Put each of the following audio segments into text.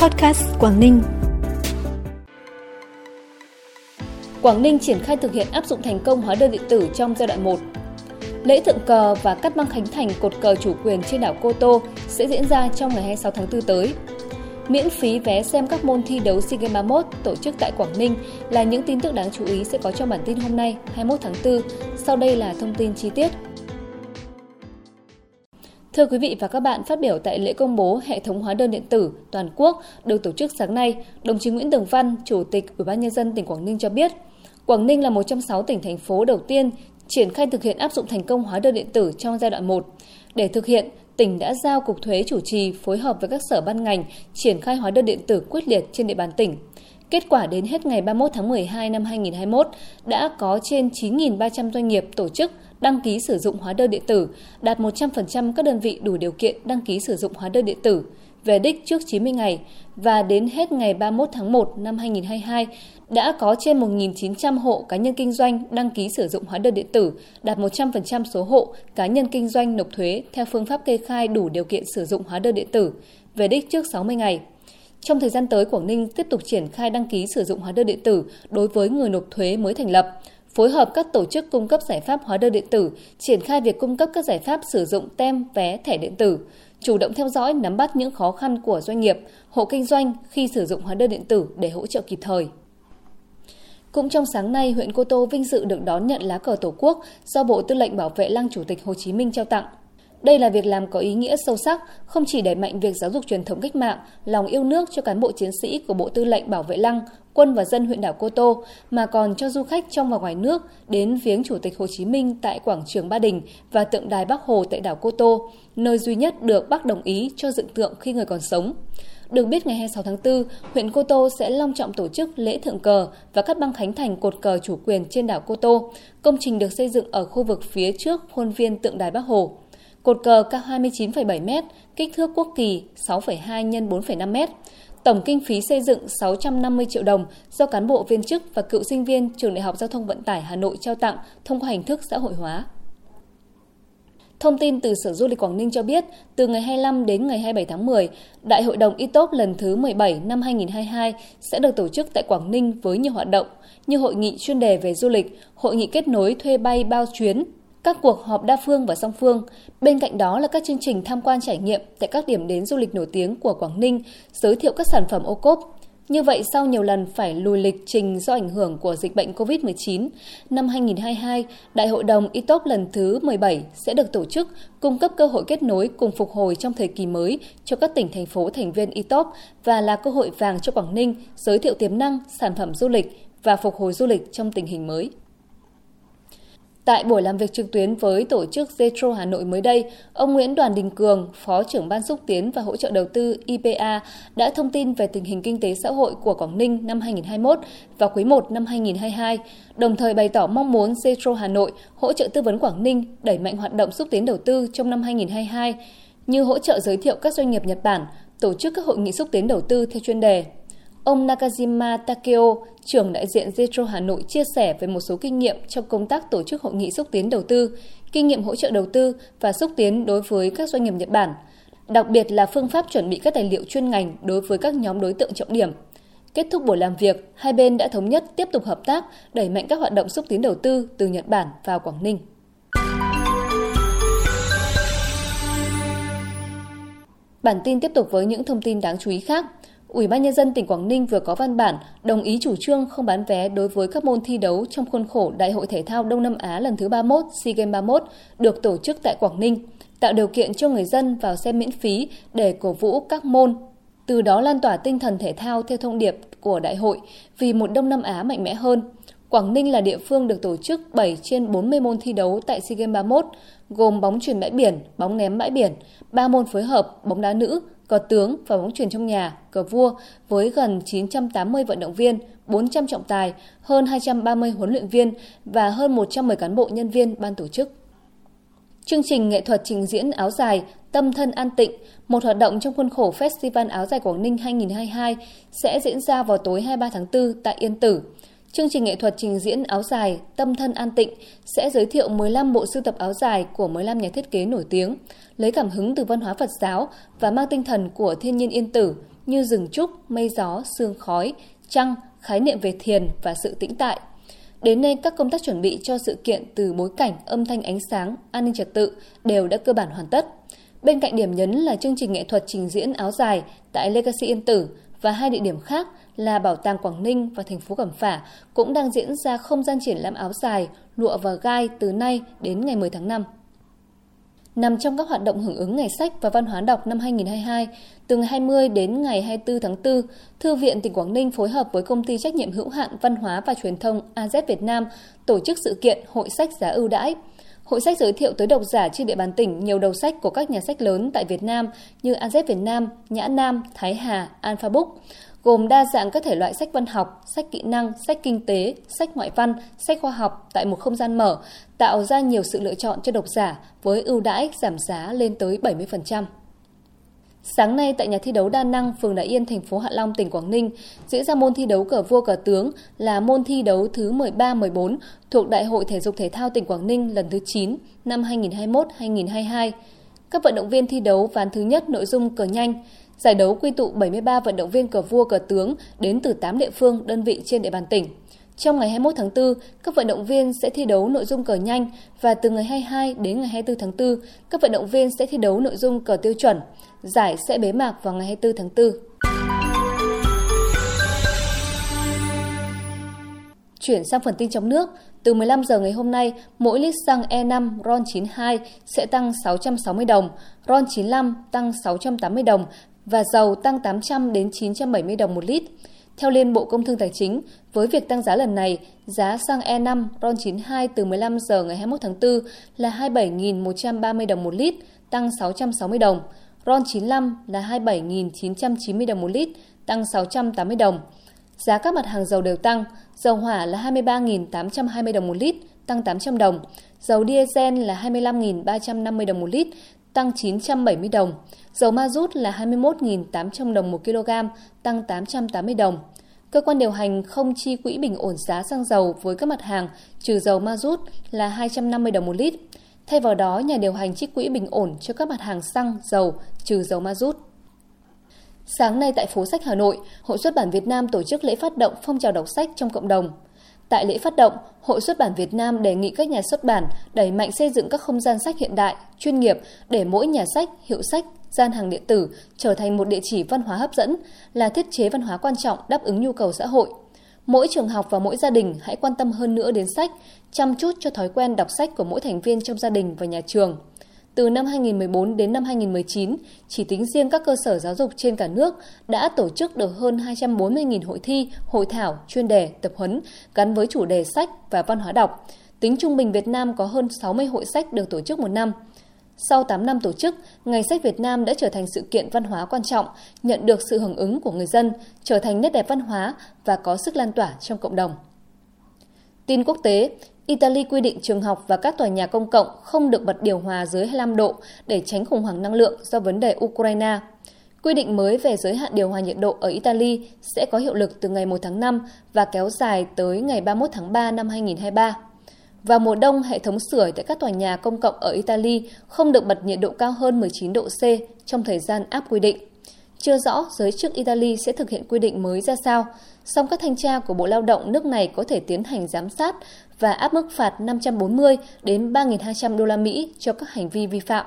Podcast Quảng Ninh. Quảng Ninh triển khai thực hiện áp dụng thành công hóa đơn điện tử trong giai đoạn 1. Lễ thượng cờ và cắt băng khánh thành cột cờ chủ quyền trên đảo Cô Tô sẽ diễn ra trong ngày 26 tháng 4 tới. Miễn phí vé xem các môn thi đấu SEA Games 31 tổ chức tại Quảng Ninh là những tin tức đáng chú ý sẽ có trong bản tin hôm nay 21 tháng 4. Sau đây là thông tin chi tiết. Thưa quý vị và các bạn, phát biểu tại lễ công bố hệ thống hóa đơn điện tử toàn quốc được tổ chức sáng nay, đồng chí Nguyễn Tường Văn, Chủ tịch Ủy ban nhân dân tỉnh Quảng Ninh cho biết, Quảng Ninh là một trong 6 tỉnh thành phố đầu tiên triển khai thực hiện áp dụng thành công hóa đơn điện tử trong giai đoạn 1. Để thực hiện, tỉnh đã giao Cục Thuế chủ trì phối hợp với các sở ban ngành triển khai hóa đơn điện tử quyết liệt trên địa bàn tỉnh. Kết quả đến hết ngày 31 tháng 12 năm 2021 đã có trên 9.300 doanh nghiệp tổ chức đăng ký sử dụng hóa đơn điện tử, đạt 100% các đơn vị đủ điều kiện đăng ký sử dụng hóa đơn điện tử về đích trước 90 ngày và đến hết ngày 31 tháng 1 năm 2022 đã có trên 1.900 hộ cá nhân kinh doanh đăng ký sử dụng hóa đơn điện tử, đạt 100% số hộ cá nhân kinh doanh nộp thuế theo phương pháp kê khai đủ điều kiện sử dụng hóa đơn điện tử về đích trước 60 ngày. Trong thời gian tới, Quảng Ninh tiếp tục triển khai đăng ký sử dụng hóa đơn điện tử đối với người nộp thuế mới thành lập, phối hợp các tổ chức cung cấp giải pháp hóa đơn điện tử, triển khai việc cung cấp các giải pháp sử dụng tem, vé, thẻ điện tử, chủ động theo dõi, nắm bắt những khó khăn của doanh nghiệp, hộ kinh doanh khi sử dụng hóa đơn điện tử để hỗ trợ kịp thời. Cũng trong sáng nay, huyện Cô Tô vinh dự được đón nhận lá cờ Tổ quốc do Bộ Tư lệnh Bảo vệ Lăng Chủ tịch Hồ Chí Minh trao tặng. Đây là việc làm có ý nghĩa sâu sắc, không chỉ đẩy mạnh việc giáo dục truyền thống cách mạng, lòng yêu nước cho cán bộ chiến sĩ của Bộ Tư lệnh Bảo vệ Lăng, quân và dân huyện đảo Cô Tô, mà còn cho du khách trong và ngoài nước đến viếng Chủ tịch Hồ Chí Minh tại quảng trường Ba Đình và tượng đài Bắc Hồ tại đảo Cô Tô, nơi duy nhất được Bác đồng ý cho dựng tượng khi người còn sống. Được biết ngày 26 tháng 4, huyện Cô Tô sẽ long trọng tổ chức lễ thượng cờ và cắt băng khánh thành cột cờ chủ quyền trên đảo Cô Tô. Công trình được xây dựng ở khu vực phía trước khuôn viên tượng đài Bắc Hồ. Cột cờ cao 29,7 m, kích thước quốc kỳ 6,2 x 4,5 m. Tổng kinh phí xây dựng 650 triệu đồng do cán bộ viên chức và cựu sinh viên Trường Đại học Giao thông Vận tải Hà Nội trao tặng thông qua hình thức xã hội hóa. Thông tin từ Sở Du lịch Quảng Ninh cho biết, từ ngày 25 đến ngày 27 tháng 10, Đại hội đồng ITOP lần thứ 17 năm 2022 sẽ được tổ chức tại Quảng Ninh với nhiều hoạt động như hội nghị chuyên đề về du lịch, hội nghị kết nối thuê bay bao chuyến, các cuộc họp đa phương và song phương. Bên cạnh đó là các chương trình tham quan trải nghiệm tại các điểm đến du lịch nổi tiếng của Quảng Ninh, giới thiệu các sản phẩm ô cốp. Như vậy, sau nhiều lần phải lùi lịch trình do ảnh hưởng của dịch bệnh COVID-19, năm 2022, Đại hội đồng ITOP lần thứ 17 sẽ được tổ chức cung cấp cơ hội kết nối cùng phục hồi trong thời kỳ mới cho các tỉnh, thành phố thành viên ITOP và là cơ hội vàng cho Quảng Ninh giới thiệu tiềm năng, sản phẩm du lịch và phục hồi du lịch trong tình hình mới. Tại buổi làm việc trực tuyến với tổ chức Zetro Hà Nội mới đây, ông Nguyễn Đoàn Đình Cường, Phó trưởng Ban xúc tiến và hỗ trợ đầu tư IPA đã thông tin về tình hình kinh tế xã hội của Quảng Ninh năm 2021 và quý 1 năm 2022, đồng thời bày tỏ mong muốn Zetro Hà Nội hỗ trợ tư vấn Quảng Ninh đẩy mạnh hoạt động xúc tiến đầu tư trong năm 2022 như hỗ trợ giới thiệu các doanh nghiệp Nhật Bản, tổ chức các hội nghị xúc tiến đầu tư theo chuyên đề, Ông Nakajima Takeo, trưởng đại diện Zetro Hà Nội chia sẻ về một số kinh nghiệm trong công tác tổ chức hội nghị xúc tiến đầu tư, kinh nghiệm hỗ trợ đầu tư và xúc tiến đối với các doanh nghiệp Nhật Bản, đặc biệt là phương pháp chuẩn bị các tài liệu chuyên ngành đối với các nhóm đối tượng trọng điểm. Kết thúc buổi làm việc, hai bên đã thống nhất tiếp tục hợp tác, đẩy mạnh các hoạt động xúc tiến đầu tư từ Nhật Bản vào Quảng Ninh. Bản tin tiếp tục với những thông tin đáng chú ý khác. Ủy ban nhân dân tỉnh Quảng Ninh vừa có văn bản đồng ý chủ trương không bán vé đối với các môn thi đấu trong khuôn khổ Đại hội thể thao Đông Nam Á lần thứ 31 SEA Games 31 được tổ chức tại Quảng Ninh, tạo điều kiện cho người dân vào xem miễn phí để cổ vũ các môn, từ đó lan tỏa tinh thần thể thao theo thông điệp của đại hội vì một Đông Nam Á mạnh mẽ hơn. Quảng Ninh là địa phương được tổ chức 7 trên 40 môn thi đấu tại SEA Games 31, gồm bóng chuyền bãi biển, bóng ném bãi biển, 3 môn phối hợp, bóng đá nữ, cờ tướng và bóng truyền trong nhà, cờ vua với gần 980 vận động viên, 400 trọng tài, hơn 230 huấn luyện viên và hơn 110 cán bộ nhân viên ban tổ chức. Chương trình nghệ thuật trình diễn áo dài Tâm thân an tịnh, một hoạt động trong khuôn khổ Festival áo dài Quảng Ninh 2022 sẽ diễn ra vào tối 23 tháng 4 tại Yên Tử. Chương trình nghệ thuật trình diễn áo dài Tâm thân an tịnh sẽ giới thiệu 15 bộ sưu tập áo dài của 15 nhà thiết kế nổi tiếng, lấy cảm hứng từ văn hóa Phật giáo và mang tinh thần của thiên nhiên yên tử như rừng trúc, mây gió, sương khói, trăng, khái niệm về thiền và sự tĩnh tại. Đến nay, các công tác chuẩn bị cho sự kiện từ bối cảnh, âm thanh ánh sáng, an ninh trật tự đều đã cơ bản hoàn tất. Bên cạnh điểm nhấn là chương trình nghệ thuật trình diễn áo dài tại Legacy Yên Tử và hai địa điểm khác là Bảo tàng Quảng Ninh và thành phố Cẩm Phả cũng đang diễn ra không gian triển lãm áo dài, lụa và gai từ nay đến ngày 10 tháng 5. Nằm trong các hoạt động hưởng ứng Ngày sách và Văn hóa đọc năm 2022, từ ngày 20 đến ngày 24 tháng 4, Thư viện tỉnh Quảng Ninh phối hợp với công ty trách nhiệm hữu hạn Văn hóa và Truyền thông AZ Việt Nam tổ chức sự kiện Hội sách giá ưu đãi. Hội sách giới thiệu tới độc giả trên địa bàn tỉnh nhiều đầu sách của các nhà sách lớn tại Việt Nam như AZ Việt Nam, Nhã Nam, Thái Hà, Alpha Book gồm đa dạng các thể loại sách văn học, sách kỹ năng, sách kinh tế, sách ngoại văn, sách khoa học tại một không gian mở, tạo ra nhiều sự lựa chọn cho độc giả với ưu đãi giảm giá lên tới 70%. Sáng nay tại nhà thi đấu đa năng phường Đại Yên, thành phố Hạ Long, tỉnh Quảng Ninh diễn ra môn thi đấu cờ vua cờ tướng là môn thi đấu thứ 13-14 thuộc Đại hội Thể dục Thể thao tỉnh Quảng Ninh lần thứ 9 năm 2021-2022. Các vận động viên thi đấu ván thứ nhất nội dung cờ nhanh, Giải đấu quy tụ 73 vận động viên cờ vua cờ tướng đến từ 8 địa phương, đơn vị trên địa bàn tỉnh. Trong ngày 21 tháng 4, các vận động viên sẽ thi đấu nội dung cờ nhanh và từ ngày 22 đến ngày 24 tháng 4, các vận động viên sẽ thi đấu nội dung cờ tiêu chuẩn. Giải sẽ bế mạc vào ngày 24 tháng 4. Chuyển sang phần tin trong nước, từ 15 giờ ngày hôm nay, mỗi lít xăng E5 RON92 sẽ tăng 660 đồng, RON95 tăng 680 đồng và dầu tăng 800 đến 970 đồng một lít. Theo Liên Bộ Công Thương Tài chính, với việc tăng giá lần này, giá xăng E5 RON92 từ 15 giờ ngày 21 tháng 4 là 27.130 đồng một lít, tăng 660 đồng. RON95 là 27.990 đồng một lít, tăng 680 đồng. Giá các mặt hàng dầu đều tăng, dầu hỏa là 23.820 đồng một lít, tăng 800 đồng. Dầu diesel là 25.350 đồng một lít, tăng 970 đồng. Dầu ma rút là 21.800 đồng một kg, tăng 880 đồng. Cơ quan điều hành không chi quỹ bình ổn giá xăng dầu với các mặt hàng trừ dầu ma rút là 250 đồng một lít. Thay vào đó, nhà điều hành trích quỹ bình ổn cho các mặt hàng xăng, dầu trừ dầu ma rút. Sáng nay tại phố sách Hà Nội, Hội xuất bản Việt Nam tổ chức lễ phát động phong trào đọc sách trong cộng đồng. Tại lễ phát động, Hội xuất bản Việt Nam đề nghị các nhà xuất bản đẩy mạnh xây dựng các không gian sách hiện đại, chuyên nghiệp để mỗi nhà sách, hiệu sách, gian hàng điện tử trở thành một địa chỉ văn hóa hấp dẫn, là thiết chế văn hóa quan trọng đáp ứng nhu cầu xã hội. Mỗi trường học và mỗi gia đình hãy quan tâm hơn nữa đến sách, chăm chút cho thói quen đọc sách của mỗi thành viên trong gia đình và nhà trường. Từ năm 2014 đến năm 2019, chỉ tính riêng các cơ sở giáo dục trên cả nước đã tổ chức được hơn 240.000 hội thi, hội thảo, chuyên đề, tập huấn gắn với chủ đề sách và văn hóa đọc. Tính trung bình Việt Nam có hơn 60 hội sách được tổ chức một năm. Sau 8 năm tổ chức, Ngày sách Việt Nam đã trở thành sự kiện văn hóa quan trọng, nhận được sự hưởng ứng của người dân, trở thành nét đẹp văn hóa và có sức lan tỏa trong cộng đồng. Tin quốc tế, Italy quy định trường học và các tòa nhà công cộng không được bật điều hòa dưới 25 độ để tránh khủng hoảng năng lượng do vấn đề Ukraine. Quy định mới về giới hạn điều hòa nhiệt độ ở Italy sẽ có hiệu lực từ ngày 1 tháng 5 và kéo dài tới ngày 31 tháng 3 năm 2023. Vào mùa đông, hệ thống sưởi tại các tòa nhà công cộng ở Italy không được bật nhiệt độ cao hơn 19 độ C trong thời gian áp quy định. Chưa rõ giới chức Italy sẽ thực hiện quy định mới ra sao, song các thanh tra của Bộ Lao động nước này có thể tiến hành giám sát và áp mức phạt 540 đến 3.200 đô la Mỹ cho các hành vi vi phạm.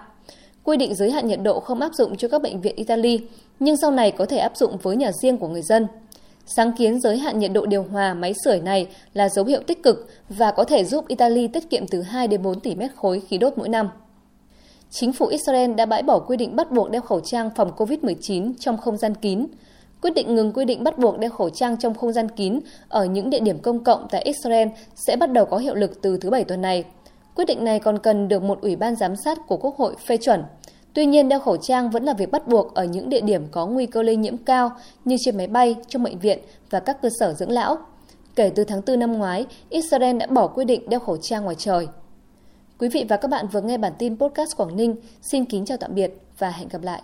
Quy định giới hạn nhiệt độ không áp dụng cho các bệnh viện Italy, nhưng sau này có thể áp dụng với nhà riêng của người dân. Sáng kiến giới hạn nhiệt độ điều hòa máy sưởi này là dấu hiệu tích cực và có thể giúp Italy tiết kiệm từ 2 đến 4 tỷ mét khối khí đốt mỗi năm. Chính phủ Israel đã bãi bỏ quy định bắt buộc đeo khẩu trang phòng COVID-19 trong không gian kín. Quyết định ngừng quy định bắt buộc đeo khẩu trang trong không gian kín ở những địa điểm công cộng tại Israel sẽ bắt đầu có hiệu lực từ thứ Bảy tuần này. Quyết định này còn cần được một ủy ban giám sát của Quốc hội phê chuẩn. Tuy nhiên, đeo khẩu trang vẫn là việc bắt buộc ở những địa điểm có nguy cơ lây nhiễm cao như trên máy bay, trong bệnh viện và các cơ sở dưỡng lão. Kể từ tháng 4 năm ngoái, Israel đã bỏ quy định đeo khẩu trang ngoài trời. Quý vị và các bạn vừa nghe bản tin podcast Quảng Ninh. Xin kính chào tạm biệt và hẹn gặp lại.